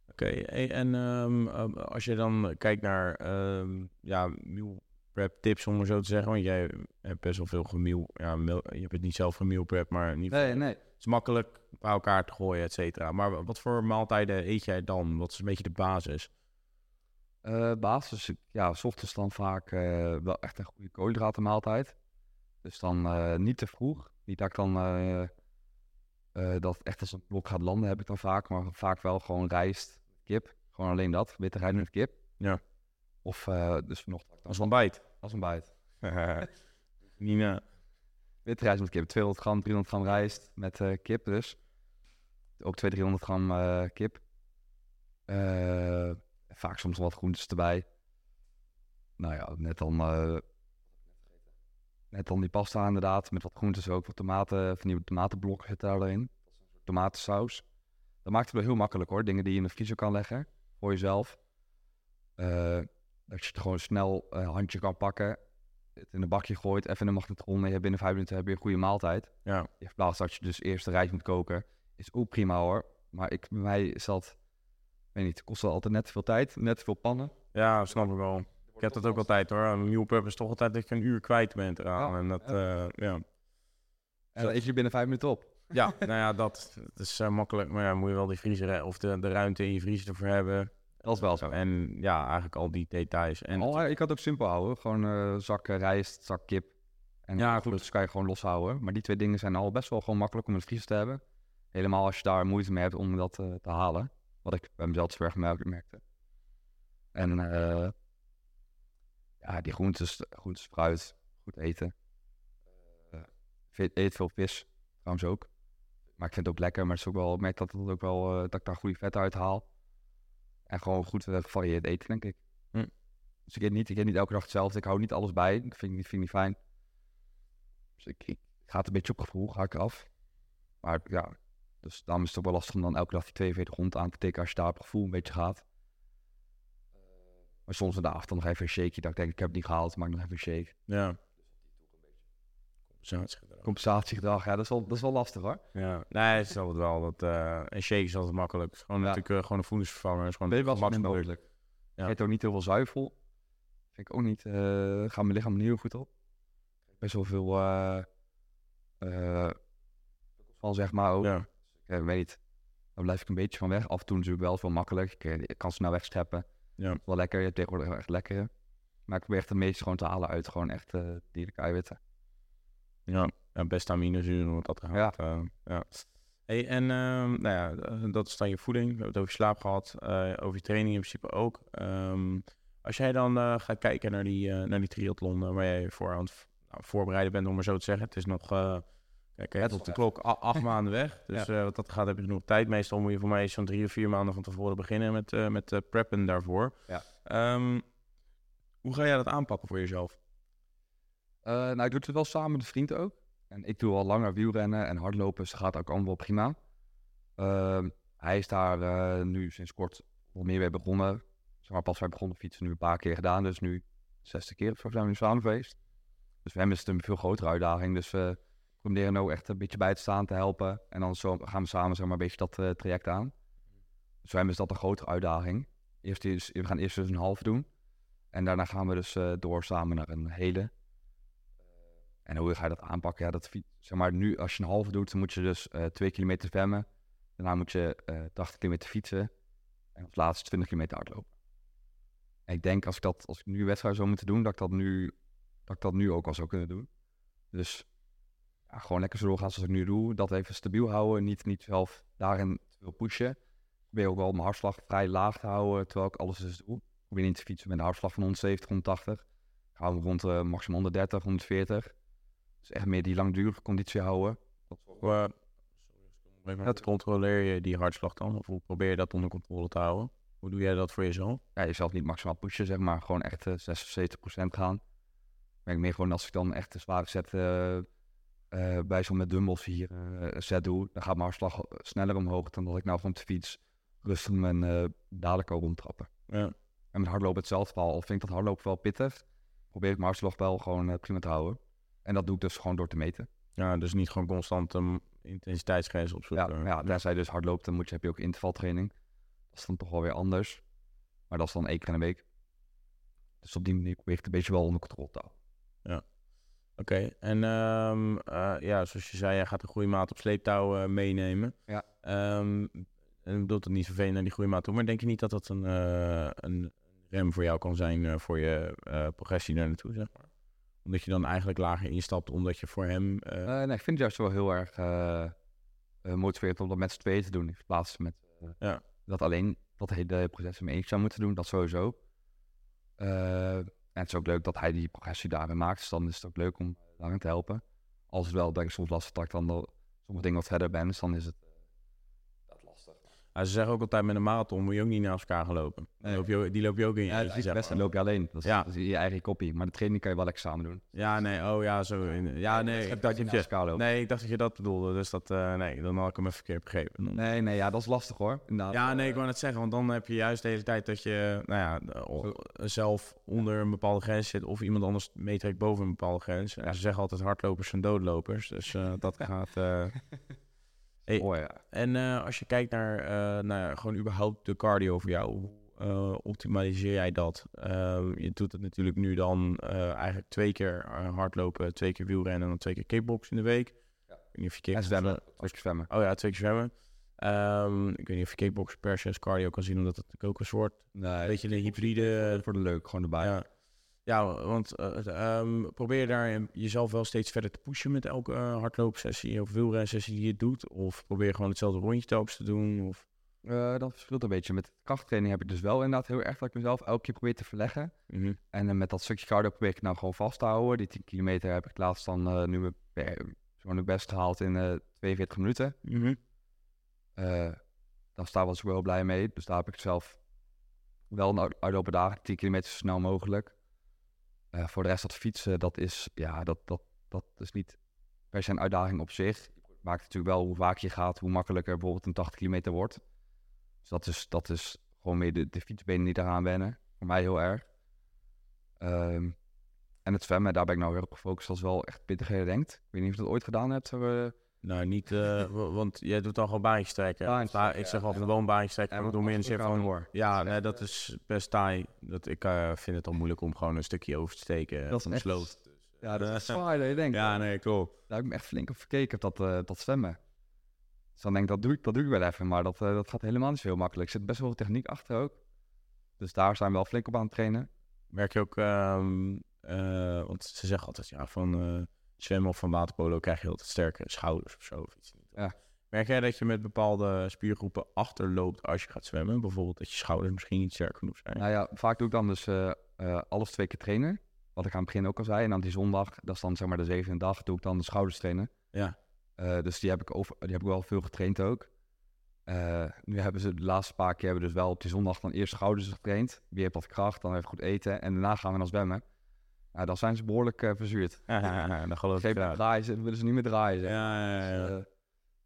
Oké, hey, en ehm, ehm, als je dan kijkt naar ehm, ja, meal prep tips, om maar zo te zeggen, want jij hebt best wel veel gemeal, ja, mel- je hebt het niet zelf gemeal prep, maar niet Nee, nee. het is makkelijk bij elkaar te gooien, et cetera. Maar wat voor maaltijden eet jij dan? Wat is een beetje de basis? Eh, basis, ja, ochtends dan vaak eh, wel echt een goede koolhydratenmaaltijd. Dus dan eh, niet te vroeg. Niet dat ik dan eh, eh, dat echt als een blok gaat landen, heb ik dan vaak. Maar vaak wel gewoon rijst, kip. Gewoon alleen dat, witte rijst met kip. Ja. Of eh, dus vanochtend had ik dan Als ontbijt. als ontbijt. Nina. Witte rijst met kip, 200 gram, 300 gram rijst met eh, kip dus. Ook 200, 300 gram eh, kip. Eh, vaak soms wat groentes erbij. Nou ja, net dan, eh, net dan die pasta inderdaad, met wat groentes ook, wat tomaten, van die tomatenblokken zitten daar erin. Tomatensaus. Dat maakt het wel heel makkelijk hoor, dingen die je in de vriezer kan leggen, voor jezelf. Eh, dat je het gewoon snel een handje kan pakken, het in een bakje gooit, even in de magnetron en je hebt binnen vijf minuten heb je een goede maaltijd. Ja. In plaats dat je dus eerst de rijst moet koken, is ook prima hoor. Maar ik, bij mij is dat, weet niet, kost wel altijd net te veel tijd, net te veel pannen. ja, snap ik wel. Ik heb dat ook altijd hoor. Een meal prep is toch altijd dat je een uur kwijt bent eraan. Ja, en dat, ja. eh, ja. En dan eet je binnen vijf minuten op. Ja, nou ja, dat, dat is eh, makkelijk. Maar ja, moet je wel die vriezer hè, of de, de ruimte in je vriezer ervoor hebben. Dat is wel zo. En ja, eigenlijk al die details. En Oh, ik had het ook simpel houden. Gewoon eh zak eh, rijst, zak kip. En Ja, goed. dus kan je gewoon loshouden. Maar die twee dingen zijn al best wel gewoon makkelijk om in de vriezer te hebben. Helemaal als je daar moeite mee hebt om dat eh, te halen. Wat ik bij mezelf zo erg merkte. En eh, ja, die groentes, groentes, fruit, goed eten. Ve- eet veel vis, trouwens ook. Maar ik vind het ook lekker, maar het is ook wel, ik merk dat, het ook wel, eh, dat ik daar goede vet uit haal. En gewoon goed eh, gevarieerd eten, denk ik. Hm. Dus ik eet, niet, ik eet niet elke dag hetzelfde. Ik hou niet alles bij. Vind ik, niet- vind ik niet fijn. Dus ik, ik ga het een beetje op gevoel, ga ik eraf. Maar ja, dus daarom is het ook wel lastig om dan elke dag die 42 hond aan te tikken als je daar op gevoel een beetje gaat. Maar soms in de avond dan nog even een shakeje. Dat ik denk, ik heb het niet gehaald, maak nog even een shake. ja. Compensatiegedrag. Compensatiegedrag, ja, dat is wel, dat is wel lastig hoor. Ja, nee, het is altijd wel. Dat, eh een shake is altijd makkelijk. Gewoon Ja. natuurlijk eh, gewoon een voedingsvervanger. Het is gewoon Ben wel mogelijk. Ja. Ik eet ook niet heel veel zuivel. Vind ik ook niet, eh gaat mijn lichaam niet heel goed op. Best wel veel eh eh, van zeg maar ook. Ja. Ik weet niet, daar blijf ik een beetje van weg. Af en toe natuurlijk wel, wel makkelijk. Ik, ik kan snel wegscheppen. Ja. Wel lekker, je hebt tegenwoordig echt lekkere. Maar ik probeer echt het meeste gewoon te halen uit gewoon echt eh dierlijke eiwitten. Ja, ja beste aminozuren wat dat gaat. Ja. ja. Hey, en ehm, nou ja, eh, dat is dan je voeding. We hebben het over je slaap gehad. eh, over je training in principe ook. Ehm, als jij dan eh, gaat kijken naar die, eh, naar die triathlon eh, waar jij voor aan het nou, voorbereiden bent, om maar zo te zeggen. Het is nog, eh kijk, het op de klok acht maanden weg. Dus eh, wat dat gaat heb je nog tijd. Meestal moet je voor mij zo'n drie of vier maanden van tevoren beginnen met, eh, met eh, preppen daarvoor. Ja. Ehm, hoe ga jij dat aanpakken voor jezelf? Nou, ik doe het wel samen met een vriend ook. En ik doe al langer wielrennen en hardlopen, dus dat gaat ook allemaal wel prima. Ehm, hij is daar nu sinds kort wat meer mee begonnen. Zeg maar, pas bij begonnen fietsen nu een paar keer gedaan, dus nu zesde keer of zo zijn we nu samen geweest. Dus voor hem is het een veel grotere uitdaging. Dus proberen ook echt een beetje bij te staan, te helpen. En dan zo gaan we samen zeg maar, een beetje dat eh, traject aan. Dus voor hem is dat een grotere uitdaging. Eerst we gaan eerst dus een halve doen. En daarna gaan we dus eh, door samen naar een hele. En hoe ga je dat aanpakken? Ja, dat zeg maar, nu als je een halve doet, dan moet je dus eh twee kilometer zwemmen. Daarna moet je eh 80 kilometer fietsen. En als laatste 20 kilometer hardlopen. En ik denk als ik dat, als ik nu wedstrijd zou moeten doen, dat ik dat nu, dat ik dat nu ook al zou kunnen doen. Dus ja, gewoon lekker zo doorgaan zoals ik nu doe. Dat even stabiel houden. Niet, niet zelf daarin te veel pushen. Ik probeer ook wel mijn hartslag vrij laag te houden, terwijl ik alles dus doe. Ik probeer niet te fietsen met een hartslag van 170, 180. Ik hou hem rond eh, maximaal 130, 140. Dus echt meer die langdurige conditie houden. Dat sorry, Hoe controleer je die hartslag dan? Of hoe probeer je dat onder controle te houden? Hoe doe jij dat voor jezelf? ja, jezelf niet maximaal pushen, zeg maar. Gewoon echt eh 76% gaan. Ik merk meer gewoon als ik dan echt een zware set eh, eh, bij zo'n met dumbbells hier eh, een set doe, dan gaat mijn hartslag eh, sneller omhoog dan dat ik nou op de fiets rustig mijn eh dadelijk al rondtrappen. Ja. En met hardlopen hetzelfde al. Al vind ik dat hardlopen wel pittig, probeer ik mijn hartslag wel gewoon eh, prima te houden. En dat doe ik dus gewoon door te meten. ja, dus niet gewoon constant een intensiteitsgrens Ja, opzoeken. ja, tenzij je dus hard loopt, dan moet je, heb je ook intervaltraining. Dat is dan toch wel weer anders. Maar dat is dan één keer in de week. Dus op die manier probeer ik het een beetje wel onder controle te houden. Oké, en ehm, eh, ja, zoals je zei, jij gaat een groeimaat op sleeptouw eh, meenemen. Ja. Ehm, en ik bedoel het niet vervelend naar die groeimaat toe, maar denk je niet dat dat een, eh, een rem voor jou kan zijn voor je progressie daar naartoe, zeg maar? Omdat je dan eigenlijk lager instapt, omdat je voor hem... nee, ik vind het juist wel heel erg motiverend om dat met z'n tweeën te doen. In plaats van met Ja. dat alleen dat hele proces in eentje zou moeten doen. Dat sowieso. En het is ook leuk dat hij die progressie daarin maakt. Dus dan is het ook leuk om daarin te helpen. Als het wel, denk ik, soms lastig dat ik dan sommige dingen wat verder ben. Dus dan is het ze zeggen ook altijd met een marathon moet je ook niet naast elkaar gaan lopen. Die Nee. loop je, ook- die loop je ook in je Ja, eentje, zeg maar. Loop je alleen. Dat is, Ja. dat is je eigen kopie. Maar de training kan je wel lekker samen doen. Ja, nee, oh ja, zo. in- Ja, nee, ik dacht dat je naast elkaar loopt. Nee, ik dacht dat je dat bedoelde, dus dat... eh, nee, dan had ik hem even verkeerd begrepen. Nee, nee, ja, dat is lastig hoor. Inderdaad. Ja, nee, ik wou net zeggen, want dan heb je juist de hele tijd dat je nou ja, zelf onder een bepaalde grens zit of iemand anders meetrekt boven een bepaalde grens. En Ja. ze zeggen altijd hardlopers zijn doodlopers, dus eh, dat gaat... eh, Hey, ja. En eh, als je kijkt naar, eh, naar gewoon überhaupt de cardio voor jou, hoe eh, optimaliseer jij dat? Eh, je doet het natuurlijk nu dan eigenlijk twee keer hardlopen, twee keer wielrennen en dan twee keer kickboksen in de week. Ja. Ik weet niet of je En zwemmen. Twee keer zwemmen. Oh ja, twee keer zwemmen. Ehm, ik weet niet of je kickboksen per se cardio kan zien, omdat natuurlijk ook een soort, Nee, weet je, een hybride... voor de leuk, gewoon erbij. Ja, ja want eh, ehm, probeer daar jezelf wel steeds verder te pushen met elke eh, hardloopsessie of wielrensessie die je doet? Of probeer gewoon hetzelfde rondje telkens te doen? Of... Eh, dat verschilt een beetje. Met krachttraining heb ik dus wel inderdaad heel erg dat ik mezelf elke keer probeer te verleggen. Mhm. En met dat stukje cardio probeer ik nou gewoon vast te houden. Die 10 kilometer heb ik laatst dan nu mijn best gehaald in eh 42 minuten. Mhm. Eh daar sta was ik wel blij mee. Dus daar heb ik zelf wel een uit- uitlopen dagen 10 kilometer zo snel mogelijk. Eh, voor de rest dat fietsen, dat is, ja, dat, dat, dat is niet per se een uitdaging op zich. Het maakt natuurlijk wel hoe vaak je gaat, hoe makkelijker bijvoorbeeld een 80 kilometer wordt. Dus dat is, dat is gewoon meer de, de fietsbenen die daaraan wennen. Voor mij heel erg. Ehm, en het zwemmen, daar ben ik nou heel op gefocust. Is wel echt pittiger denkt. Ik weet niet of je dat ooit gedaan hebt. eh, Nou, niet, eh, wa- want jij doet dan gewoon baantjes trekken. Baantjes ik zeg altijd gewoon baantjes trekken. Maar maar door meer van... hoor. Ja, Dat is nee, dat is best taai. Dat, ik eh, vind het al moeilijk om gewoon een stukje over te steken. Dat is echt- sloot. Ja, dat is zwaar dan je denkt. Ja, nee, klopt. Daar heb ik me echt flink op gekeken, op dat, eh, dat zwemmen. Dus dan denk ik, dat doe ik, dat doe ik wel even. Maar dat, eh, dat gaat helemaal niet zo heel makkelijk. Er zit best wel veel techniek achter ook. Dus daar zijn we wel flink op aan het trainen. Merk je ook, ehm, eh, want ze zeggen altijd, ja, van eh, zwemmen of van waterpolo krijg je altijd sterke schouders of zo. Of iets. Ja. Merk jij dat je met bepaalde spiergroepen achterloopt als je gaat zwemmen? Bijvoorbeeld dat je schouders misschien niet sterk genoeg zijn. Nou ja, vaak doe ik dan dus eh, eh, alles twee keer trainen. Wat ik aan het begin ook al zei. En dan die zondag, dat is dan zeg maar de zevende dag, doe ik dan de schouders trainen. Ja. Eh, dus die heb, ik over, die heb ik wel veel getraind ook. Nu hebben ze de laatste paar keer hebben we dus wel op die zondag dan eerst schouders getraind. Wie heeft wat kracht, dan even goed eten. En daarna gaan we dan zwemmen. Nou, dan zijn ze behoorlijk eh, verzuurd. Ja, dan geloof ik draaien, ze willen ze niet meer draaien. zeg. Ja, ja, ja. Dus, eh,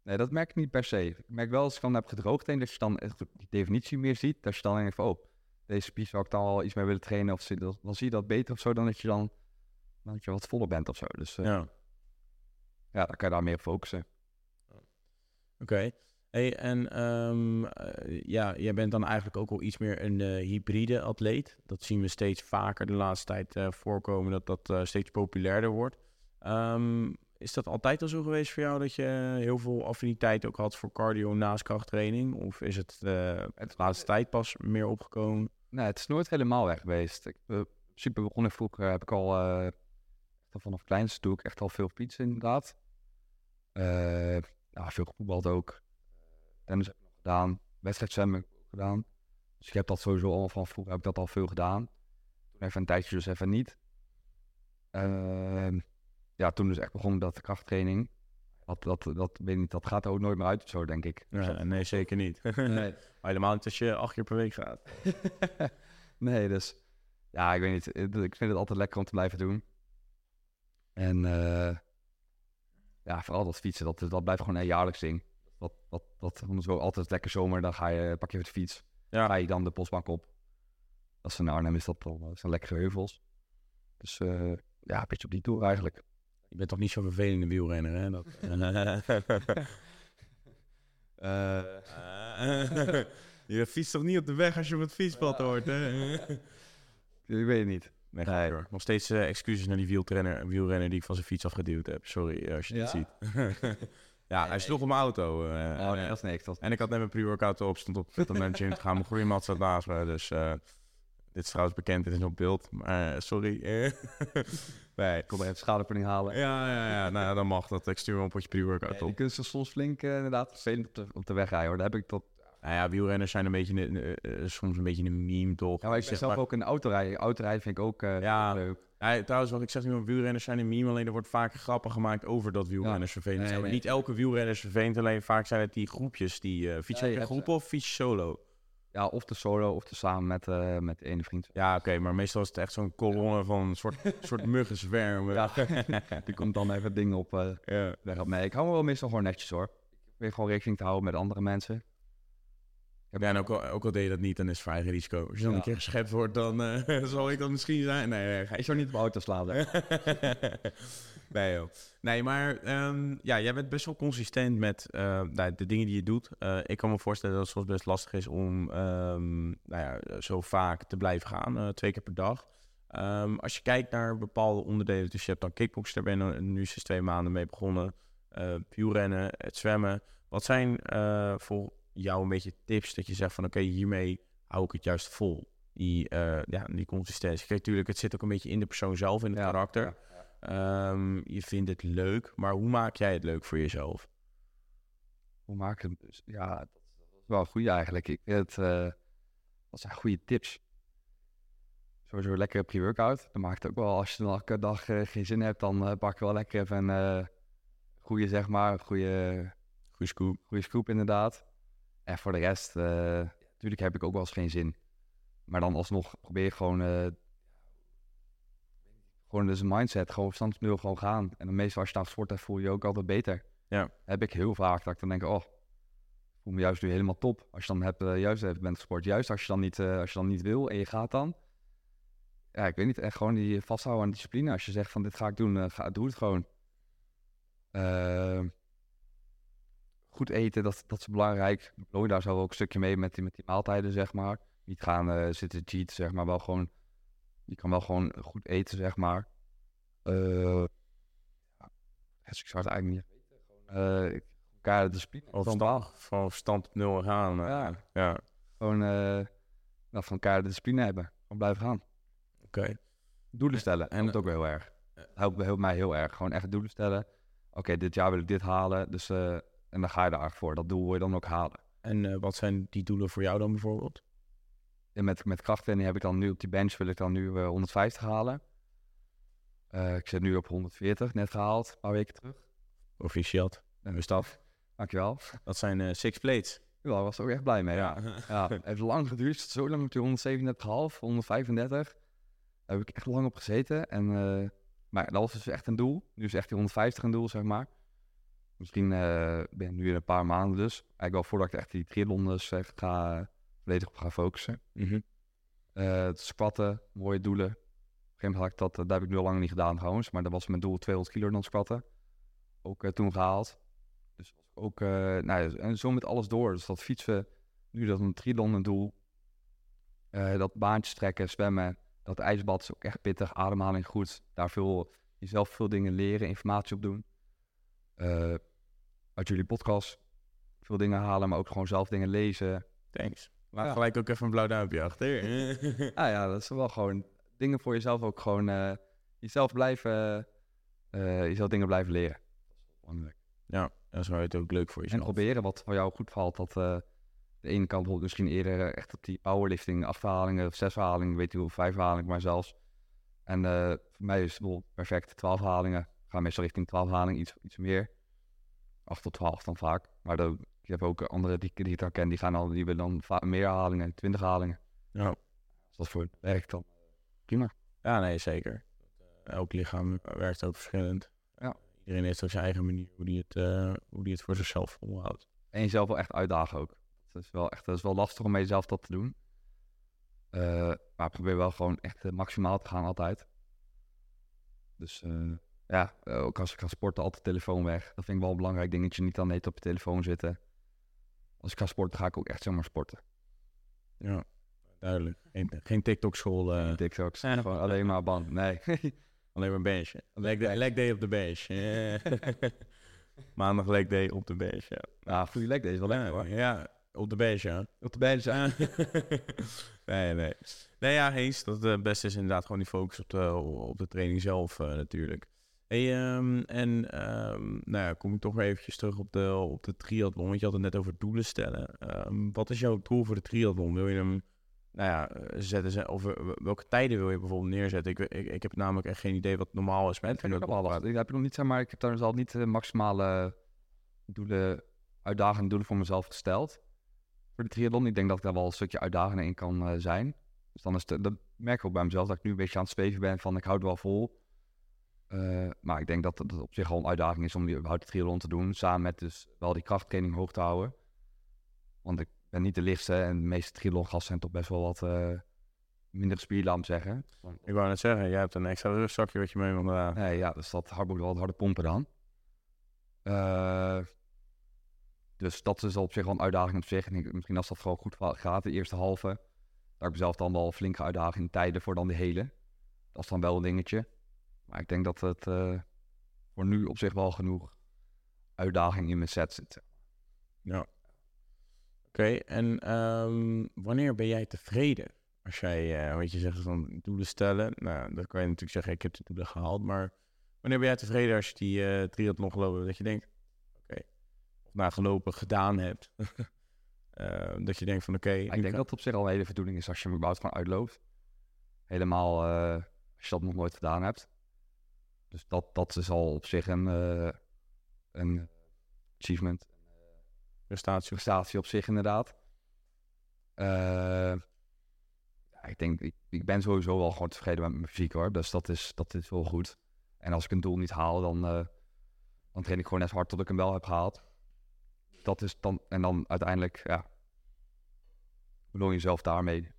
nee, dat merk ik niet per se. Ik merk wel als ik dan heb gedroogd en dat je dan echt die definitie meer ziet. Dat je dan denkt van, oh, deze spier zou ik dan wel iets mee willen trainen. Of dan dan zie je dat beter of zo dan dat je dan, dan dat je wat voller bent of zo. Dus eh, ja. ja. dan kan je daar meer op focussen. Oké. En ehm, eh, ja, jij bent dan eigenlijk ook wel iets meer een eh, hybride atleet. Dat zien we steeds vaker de laatste tijd eh, voorkomen, dat dat steeds populairder wordt. Ehm, is dat altijd al zo geweest voor jou, dat je heel veel affiniteit ook had voor cardio naast krachttraining? Of is het de laatste tijd pas meer opgekomen? Nee, het is nooit helemaal weg geweest. Ik, eh, in principe begon ik vroeger, heb ik al, vanaf kleins doe ik echt al veel fietsen inderdaad. Ja, veel gevoetbald ook. Tennis heb ik nog gedaan. Wedstrijdzwemmen heb ik ook gedaan. Dus ik heb dat sowieso al van vroeger heb ik dat al veel gedaan. Toen even een tijdje dus even niet. Ehm, ja, toen dus echt begon dat krachttraining. Dat, dat, dat, weet niet, dat gaat er ook nooit meer uit zo, denk ik. Dus Ja, nee, zeker niet. Nee. Maar helemaal niet als je acht keer per week gaat. nee, dus ja, ik weet niet. Ik vind het altijd lekker om te blijven doen. En eh, ja, vooral dat fietsen, dat, dat blijft gewoon een jaarlijks ding. Dat, dat, dat dan zo altijd lekker zomer, dan ga je, pak je de fiets. Ja. Ga je dan de postbank op. Dat is in Arnhem, is dat, dan- dat zijn lekkere heuvels. Dus eh, ja, een beetje op die tour eigenlijk. Je bent toch niet zo'n vervelende wielrenner, hè? Dat, Eh, je fietst toch niet op de weg als je op het fietspad hoort, hè? ik weet het niet. Nee, Nee. Nog steeds eh, excuses naar die wielrenner, wielrenner die ik van zijn fiets afgeduwd heb. Sorry eh, als je dit Ja? ziet. Ja, hij sloeg op mijn auto. eh, Oh, nee, eh, dat is niks. Dat, en ik had net mijn pre-workout op, stond op het de gym te gaan. Mijn groeimat zat naast me, dus eh, dit is trouwens bekend, dit is op beeld. Maar sorry. nee. ik kom even schadevergoeding halen. Ja, ja, ja, nou dan mag dat. Ik stuur wel een potje pre-workout op. kunnen ze soms flink inderdaad vervelend op de, op de weg rijden hoor. Daar heb ik tot Nou ja, wielrenners zijn een beetje, een- soms een beetje een meme, toch? Ja, maar ik ben zelf maar- ook een autorijden. Autorijden vind ik ook Ja. leuk. Ja, trouwens, wat ik zeg nu, wielrenners zijn een meme. Alleen er wordt vaker grappen gemaakt over dat wielrenners vervelend Nee, zijn. Maar nee. niet elke wielrenner is vervelend. Alleen vaak zijn het die groepjes die... eh fiets je Ja, groepen of fiets solo? Ja, of de solo of de samen met, eh, met de ene vriend. Ja, oké. maar meestal is het echt zo'n kolonne van een soort, soort muggenzwermen. Ja, die komt dan even dingen op eh ja. weg op mij. Ik hou me wel meestal gewoon netjes hoor. Ik probeer gewoon rekening te houden met andere mensen. Ja, en ook al, ook al deed je dat niet, dan is het voor eigen risico. Als je dan Ja. een keer geschept wordt, dan eh, zal ik dat misschien zijn. Nee, nee, ga zou niet op auto slaan. nee, joh. Nee, maar ehm, ja, jij bent best wel consistent met eh, nou, de dingen die je doet. Eh, ik kan me voorstellen dat het soms best lastig is om ehm, nou ja, zo vaak te blijven gaan, twee keer per dag. Ehm, als je kijkt naar bepaalde onderdelen, dus je hebt dan kickboksen, daar ben je nu sinds twee maanden mee begonnen. eh wielrennen, het zwemmen. Wat zijn eh, voor jou een beetje tips dat je zegt van oké, hiermee hou ik het juist vol? Die, eh, ja, die consistentie. Kijk, natuurlijk, het zit ook een beetje in de persoon zelf, in het Ja, karakter. ja. Ehm, je vindt het leuk, maar hoe maak jij het leuk voor jezelf? Hoe maak ik het? dus? Ja, dat is wel goed eigenlijk. Ik vind het, eh, dat zijn goede tips. Sowieso lekker pre-workout. Dan maakt het ook wel, als je elke dag eh, geen zin hebt, dan pak je wel lekker even een goede, zeg maar, goede, Goeie scoop. goede scoop inderdaad. En voor de rest, eh, natuurlijk heb ik ook wel eens geen zin. Maar dan alsnog probeer ik gewoon, eh, gewoon dus een mindset, gewoon verstandsmiddel gewoon gaan. En dan meestal als je dan gesport hebt, voel je je ook altijd beter. Ja. Heb ik heel vaak dat ik dan denk, oh, ik voel me juist nu helemaal top. Als je dan hebt, eh, juist even bent gesport. Juist als je dan niet, als je dan niet wil en je gaat dan. Ja, ik weet niet, echt gewoon die vasthouden aan discipline. Als je zegt van dit ga ik doen, ga, doe het gewoon. Goed eten, dat, dat is belangrijk. Beloon daar zo ook een stukje mee met die, met die maaltijden, zeg maar. Niet gaan eh, zitten cheat, zeg maar. Wel gewoon, je kan wel gewoon goed eten, zeg maar. Eh ja, dus ik zou het eigenlijk niet weten. Eh, elkaar de discipline. Of Gewoon stand, van stand op nul gaan. Ja. ja. Gewoon nou, van elkaar de discipline hebben. Gewoon blijven gaan. Oké. Doelen stellen. En- helpt ook wel heel erg. Ja. Helpt, mij heel erg. Gewoon echt doelen stellen. Oké, dit jaar wil ik dit halen. Dus en dan ga je daar voor. Dat doel wil je dan ook halen. En eh, wat zijn die doelen voor jou dan bijvoorbeeld? En met, met krachttraining heb ik dan nu op die bench wil ik dan nu eh, 150 halen. Eh, ik zit nu op 140, net gehaald, een paar weken terug. Proficiat. En Is dat? Dankjewel. Dat zijn eh, six plates. Ja, daar was ik ook echt blij mee. Ja. Ja, het heeft lang geduurd. Zo lang op die 137,5, 135. Daar heb ik echt lang op gezeten. En, eh, maar dat was dus echt een doel. Nu is echt die 150 een doel, zeg maar. Misschien eh, ben ik nu in een paar maanden dus. Eigenlijk wel voordat ik echt die triathlon dus echt ga, eh, volledig op ga focussen. Mhm. Eh, het squatten, mooie doelen. Op een gegeven moment had ik dat, eh, dat heb ik nu al lang niet gedaan trouwens. Maar dat was mijn doel 200 kilo dan squatten. Ook eh, toen gehaald. Dus ook, eh, nou, ja, en zo met alles door. Dus dat fietsen, nu dat een triathlon een doel. Eh, dat baantjes trekken, zwemmen, dat ijsbad is ook echt pittig. Ademhaling goed. Daar veel, jezelf veel dingen leren, informatie op doen. Eh, uit jullie podcast veel dingen halen, maar ook gewoon zelf dingen lezen. Thanks. Laat Ja. gelijk ook even een blauw duimpje achter. Ah ja, dat is wel gewoon dingen voor jezelf ook gewoon eh, jezelf blijven, eh, jezelf dingen blijven leren. Dat is belangrijk. ja, zou je het ook leuk voor En jezelf. proberen wat voor jou goed valt. Dat eh, de ene kant bijvoorbeeld misschien eerder echt op die powerlifting, achtverhalingen of zesverhalingen, weet je hoe, vijfverhalingen, maar zelfs. En voor mij is het perfect twaalf halingen. Ga meestal richting twaalf halingen, iets, iets meer. Acht tot twaalf dan vaak. Maar dan, ik heb ook andere die, die ik dan ken, die, gaan al, die willen dan meer halingen, twintig halingen. Ja. Als dat voor het werkt dan prima. ja, nee, zeker. Elk lichaam werkt ook verschillend. Ja. Iedereen heeft ook zijn eigen manier hoe die het, eh, hoe die het voor zichzelf volhoudt. En jezelf wel echt uitdagen ook. Dat is wel echt dat is wel lastig om jezelf dat te doen. Eh, maar probeer wel gewoon echt eh, maximaal te gaan altijd. Dus eh, ja, eh, ook als ik ga sporten, altijd telefoon weg. Dat vind ik wel een belangrijk dingetje. Niet dan net op je telefoon zitten. Als ik ga sporten, ga ik ook echt zomaar sporten. Ja, duidelijk. Geen, geen TikTok-school, eh, Geen TikToks. Gewoon alleen maar band. Nee. alleen maar bench. Leg day, leg day op de bench. Maandag leg day op de bench, ja. nou, goede lek deze wel lekker Ja, hoor. ja, op de bench, ja. Op de zijn. nee, nee. Nee, ja, eens. Dat het beste is inderdaad gewoon die focus op de, op de training zelf eh, natuurlijk. Hey, ehm, en ehm, nou ja, kom ik toch weer eventjes terug op de, op de triathlon. Want je had het net over doelen stellen. Ehm, wat is jouw doel voor de triathlon? Wil je hem, nou ja, eh, zetten ze, of eh, welke tijden wil je bijvoorbeeld neerzetten? Ik, ik, ik heb namelijk echt geen idee wat normaal is met Ik lastig. Ik heb nog niet, zeg maar, ik heb daar dus al niet de maximale doelen, uitdagende doelen voor mezelf gesteld. Voor de triathlon. Ik denk dat ik daar wel een stukje uitdagender in kan eh, zijn. Dus dan is het, dat merk ik ook bij mezelf, dat ik nu een beetje aan het zweven ben van ik hou het wel vol. Eh, maar ik denk dat het op zich al een uitdaging is om die überhaupt de triathlon te doen. Samen met dus wel die krachttraining hoog te houden. Want ik ben niet de lichtste en de meeste triathlongasten zijn toch best wel wat eh, minder spier, laat me zeggen. Ik wou net zeggen, jij hebt een extra rugzakje wat je mee moet dragen. Nee, ja, dus dat hard moet wel wat harder pompen dan. Eh, dus dat is al op zich wel een uitdaging op zich. En ik, misschien als dat gewoon goed gaat, de eerste halve. Daar heb ik mezelf dan wel flinke uitdaging in tijden voor dan de hele. Dat is dan wel een dingetje. Maar ik denk dat het eh, voor nu op zich wel genoeg uitdaging in mijn set zit. Ja. Oké, en ehm, wanneer ben jij tevreden? Als jij, eh wat je zegt, dan doelen stellen. Nou, dan kan je natuurlijk zeggen, ik heb de doelen gehaald. Maar wanneer ben jij tevreden als je die eh triathlon gelopen, dat je denkt, oké, of nou gelopen, gedaan hebt. Eh, dat je denkt van, oké, ik denk dat het op zich al een hele voldoening is als je hem überhaupt gewoon uitloopt. Helemaal als je dat nog nooit gedaan hebt. Dus dat, dat is al op zich een, eh, een achievement. prestatie. Prestatie op zich inderdaad. Eh, ik denk, ik, ik ben sowieso wel gewoon tevreden met mijn fysiek hoor. Dus dat is, dat is wel goed. En als ik een doel niet haal, dan, eh, dan train ik gewoon net hard tot ik hem wel heb gehaald. Dat is dan, en dan uiteindelijk, ja, beloon jezelf daarmee.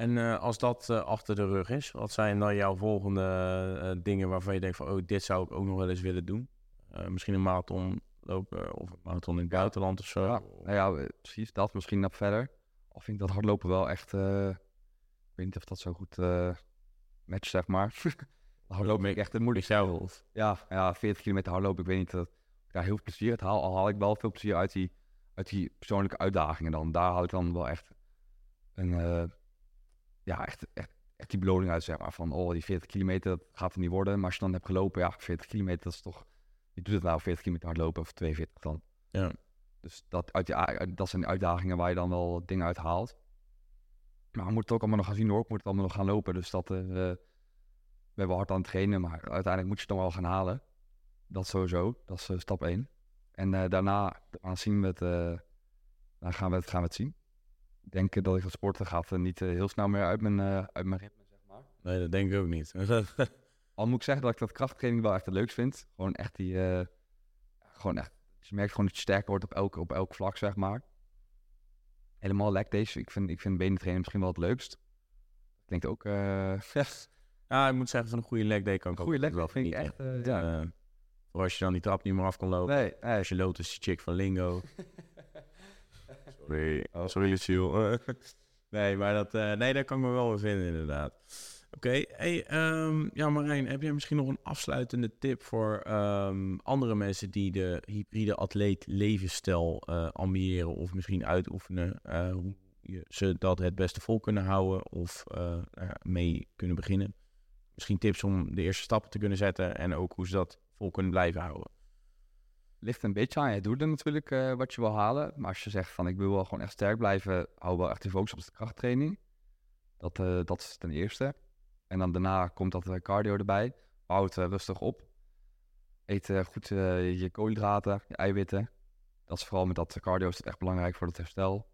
En eh, als dat eh, achter de rug is, wat zijn dan jouw volgende eh, dingen waarvan je denkt van, oh, dit zou ik ook nog wel eens willen doen? Misschien een marathon lopen of een marathon in het buitenland of zo. Ja, nou ja, precies dat. Misschien nog verder. Al vind ik dat hardlopen wel echt... ik weet niet of dat zo goed matcht, zeg maar. hardlopen vind ik echt het Met moeilijkste. jou of? Ja, ja, 40 kilometer hardlopen. Ik weet niet, dat ik daar heel veel plezier uit haal. Al haal ik wel veel plezier uit die, uit die persoonlijke uitdagingen dan. Daar haal ik dan wel echt een... ja, echt, echt, echt die beloning uit, zeg maar. Van, oh, die 40 kilometer, dat gaat er niet worden. Maar als je dan hebt gelopen, ja, 40 kilometer, dat is toch... je doet het nou 40 kilometer hardlopen of 42 dan. Ja. Dus dat, uit die, dat zijn de uitdagingen waar je dan wel dingen uit haalt. Maar we moeten het ook allemaal nog gaan zien hoor. Ik moet het allemaal nog gaan lopen. Dus dat, eh, we hebben hard aan het trainen, maar uiteindelijk moet je het dan wel gaan halen. Dat sowieso. Dat is eh, stap 1. En eh, daarna daarna zien we het, dan gaan we het, gaan we het zien. Ik denk eh, dat ik het sporten gaat er niet eh, heel snel meer uit mijn, eh, uit mijn ritme, zeg maar. Nee, dat denk ik ook niet. Al moet ik zeggen dat ik dat krachttraining wel echt het leukst vind. Gewoon echt die... eh, gewoon echt... Je merkt gewoon dat je sterker wordt op elk, op elk vlak, zeg maar. Helemaal leg days. Ik vind, ik vind benentrainen misschien wel het leukst. Klinkt ook... eh ja, ik moet zeggen, van een goede leg day kan ik ook goede leg wel vind ik echt... eh, ja. Eh, voor als je dan die trap niet meer af kan lopen. nee, nee. Als je loopt is die chick van Lingo. Sorry. Sorry, Lucille. nee, maar dat, eh, nee, daar kan ik me wel weer vinden, inderdaad. Oké, hey, ehm, ja Marijn, heb jij misschien nog een afsluitende tip voor ehm, andere mensen die de hybride atleet levensstijl eh, ambiëren of misschien uitoefenen? eh, hoe je, ze dat het beste vol kunnen houden of mee kunnen beginnen? Misschien tips om de eerste stappen te kunnen zetten en ook hoe ze dat vol kunnen blijven houden. Ligt een beetje aan je doelen natuurlijk eh, wat je wil halen. Maar als je zegt van ik wil wel gewoon echt sterk blijven, hou wel echt de focus op de krachttraining. Dat, eh, dat is ten eerste. En dan daarna komt dat eh, cardio erbij. Hou het rustig op. Eet goed je koolhydraten, je eiwitten. Dat is vooral met dat cardio is echt belangrijk voor het herstel.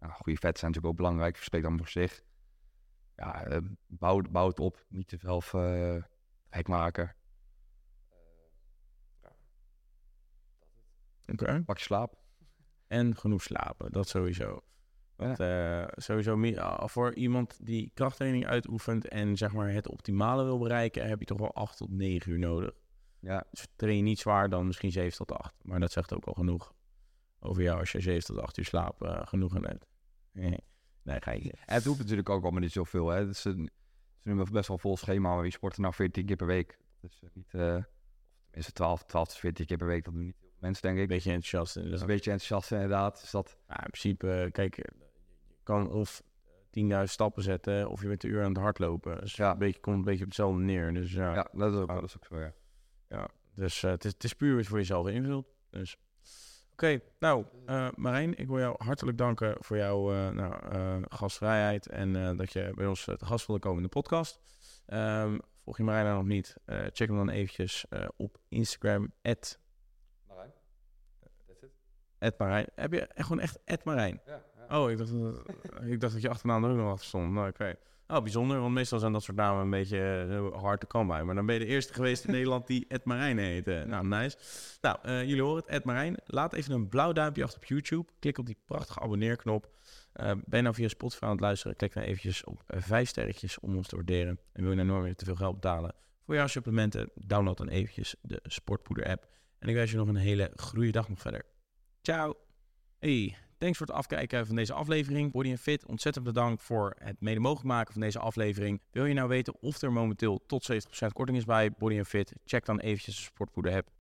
Goede vetten zijn natuurlijk ook belangrijk, spreekt dan voor zich. Ja, bouw, bouw het op, niet te eh, gek maken. Oké. Pak je slaap. En genoeg slapen, dat sowieso. Want eh, sowieso meer, ah, voor iemand die krachttraining uitoefent en zeg maar het optimale wil bereiken, heb je toch wel 8 tot 9 uur nodig. Ja, Dus train je niet zwaar, dan misschien 7 tot 8. Maar dat zegt ook al genoeg over jou als je 7 tot 8 uur slaap eh, genoeg aan hebt. Nee, nee ga je. En het hoeft natuurlijk ook allemaal niet zoveel. Hè. Het is een, het is een best wel vol schema, maar wie sport er nou 14 keer per week? Dat is eh, niet, eh, of tenminste 12, 12 tot 14 keer per week. Dat doen niet mensen, denk ik. Een beetje enthousiast. Is inderdaad. een beetje enthousiast inderdaad. Dus dat, Ja, in principe, eh, kijk, eh, je kan of 10.000 stappen zetten of je bent een uur aan het hardlopen. Dus Ja. een beetje, komt een beetje op hetzelfde neer. Dus ja, ja, dat, is ook, Ja. dat is ook zo, ja. Dus eh, het, is, het is puur wat je voor jezelf invult. Dus. Oké, nou eh, Marijn, ik wil jou hartelijk danken voor jouw eh, nou, eh, gastvrijheid en eh, dat je bij ons eh, te gast wilde komen in de podcast. Ehm, volg je Marijn nou nog niet? eh, check hem dan eventjes eh, op Instagram, at, Marijn. Heb je echt gewoon echt Marijn? Ja, Oh, ik dacht, dat, ik dacht dat je achternaam er ook nog achter stond. Nou, oké. Oh, bijzonder, want meestal zijn dat soort namen een beetje eh, hard te kan bij. Maar dan ben je de eerste geweest in Nederland die Ed Marijn heet. eh. Nou, nice. Nou, eh, jullie horen het, Ed Marijn. Laat even een blauw duimpje achter op YouTube. Klik op die prachtige abonneerknop. Ben je nou via Spotify aan het luisteren? Klik dan eventjes op vijf sterretjes om ons te waarderen. En wil je nou nooit meer te veel geld betalen voor jouw supplementen? Download dan eventjes de Sportpoeder app. En ik wens je nog een hele goede dag nog verder. Ciao. Hey, thanks voor het afkijken van deze aflevering. Body Fit, ontzettend bedankt voor het mede mogelijk maken van deze aflevering. Wil je nou weten of er momenteel tot 70% korting is bij Body Fit? Check dan eventjes de Sportpoeder app